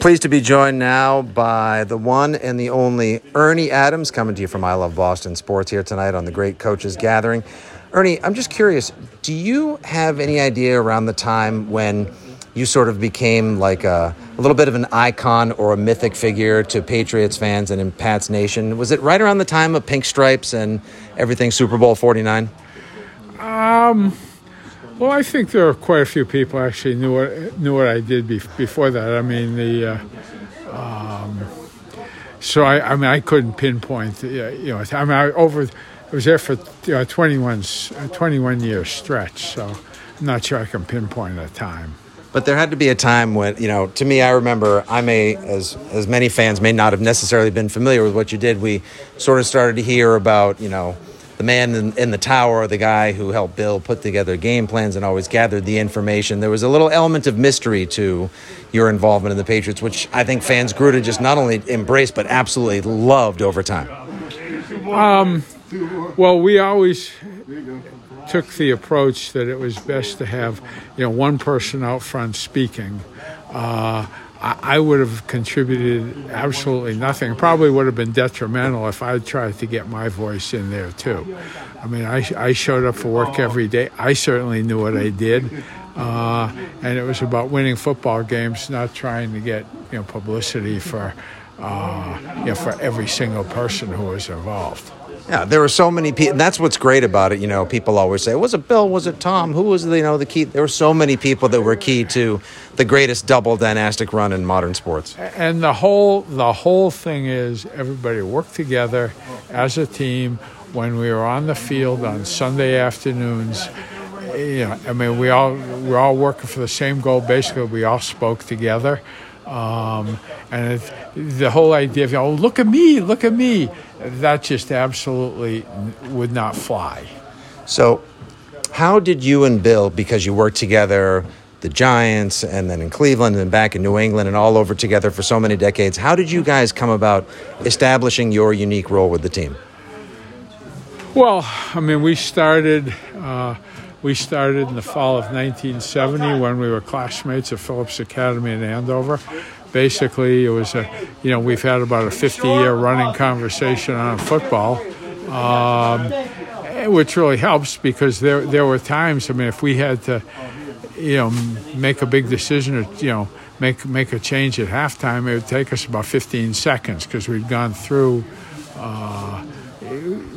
Pleased to be joined now by the one and the only Ernie Adams, coming to you from I Love Boston Sports here tonight on the Great Coaches Gathering. Ernie, I'm just curious, do you have any idea around the time when you sort of became like a, a little bit of an icon or a mythic figure to Patriots fans and in Pat's Nation? Was it right around the time of Pink Stripes and everything Super Bowl 49? Um, well, I think there are quite a few people actually knew what knew what I did before that. I mean, the uh, um, so I, I mean I couldn't pinpoint. The, uh, you know, I mean I over I was there for you know, 21, s- a 21 year stretch, so I'm not sure I can pinpoint a time. But there had to be a time when, you know, to me, I remember I may, as as many fans may not have necessarily been familiar with what you did. We sort of started to hear about, you know, the man in, in the tower, the guy who helped Bill put together game plans and always gathered the information. There was a little element of mystery to your involvement in the Patriots, which I think fans grew to just not only embrace but absolutely loved over time. Um, well, we always took the approach that it was best to have, you know, one person out front speaking. Uh, I, would have contributed absolutely nothing. Probably would have been detrimental if I tried to get my voice in there too. I mean, I, I showed up for work every day. I certainly knew what I did. Uh, and it was about winning football games, not trying to get you know publicity for uh, you know for every single person who was involved. Yeah, there were so many people. And that's what's great about it. You know, people always say, "Was it Bill? Was it Tom? Who was the, you know the key?" There were so many people that were key to the greatest double dynastic run in modern sports. And the whole the whole thing is everybody worked together as a team when we were on the field on Sunday afternoons. You know, I mean, we all we're all working for the same goal. Basically, we all spoke together. Um, and it, the whole idea of, oh, look at me, look at me, that just absolutely would not fly. So, how did you and Bill, because you worked together, the Giants, and then in Cleveland, and back in New England, and all over together for so many decades, how did you guys come about establishing your unique role with the team? Well, I mean, we started. Uh, we started in the fall of 1970 when we were classmates at Phillips Academy in Andover. Basically, it was a, you know, we've had about a 50 year running conversation on football, um, which really helps because there, there were times, I mean, if we had to, you know, make a big decision or, you know, make, make a change at halftime, it would take us about 15 seconds because we'd gone through, uh,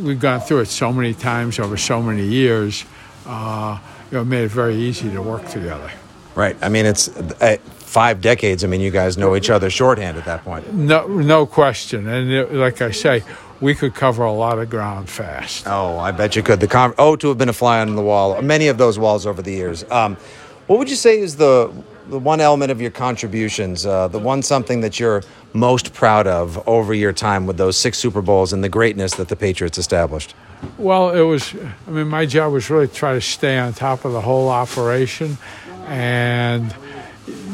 we've gone through it so many times over so many years uh, you know, it made it very easy to work together. Right. I mean, it's uh, five decades. I mean, you guys know each other shorthand at that point. No, no question. And it, like I say, we could cover a lot of ground fast. Oh, I bet you could. The con- oh, to have been a fly on the wall, many of those walls over the years. Um, what would you say is the the one element of your contributions, uh, the one something that you're most proud of over your time with those six Super Bowls and the greatness that the Patriots established? Well, it was. I mean, my job was really to try to stay on top of the whole operation, and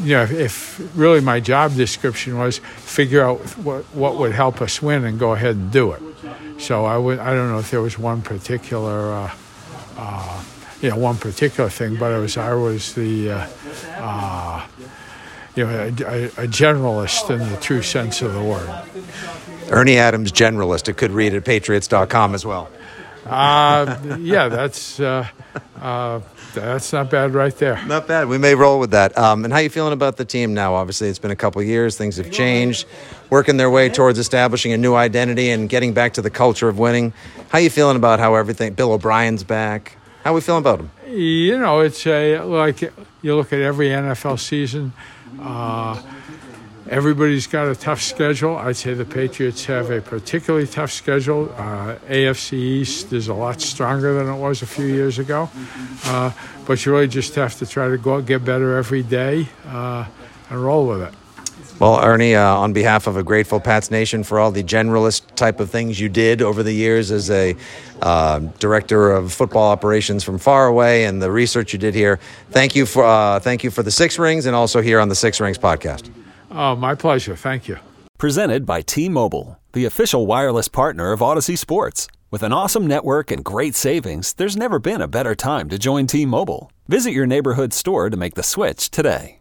you know, if really my job description was figure out what what would help us win and go ahead and do it. So I would. I don't know if there was one particular. Uh, uh, you know, one particular thing, but it was I was the uh, uh, you know, a, a, generalist in the true sense of the word. Ernie Adams, generalist. It could read at patriots.com as well. Uh, yeah, that's uh, uh, that's not bad right there. Not bad. We may roll with that. Um, and how you feeling about the team now? Obviously, it's been a couple years. Things have changed. Working their way towards establishing a new identity and getting back to the culture of winning. How you feeling about how everything? Bill O'Brien's back. How we feeling about him? You know, it's a like you look at every NFL season. Uh, everybody's got a tough schedule. I'd say the Patriots have a particularly tough schedule. Uh, AFC East is a lot stronger than it was a few years ago. Uh, but you really just have to try to go out, get better every day, uh, and roll with it. Well, Ernie, uh, on behalf of a grateful Pats Nation for all the generalist type of things you did over the years as a uh, director of football operations from far away, and the research you did here, thank you for uh, thank you for the Six Rings, and also here on the Six Rings podcast. Oh, my pleasure. Thank you. Presented by T-Mobile, the official wireless partner of Audacy Sports. With an awesome network and great savings, there's never been a better time to join T-Mobile. Visit your neighborhood store to make the switch today.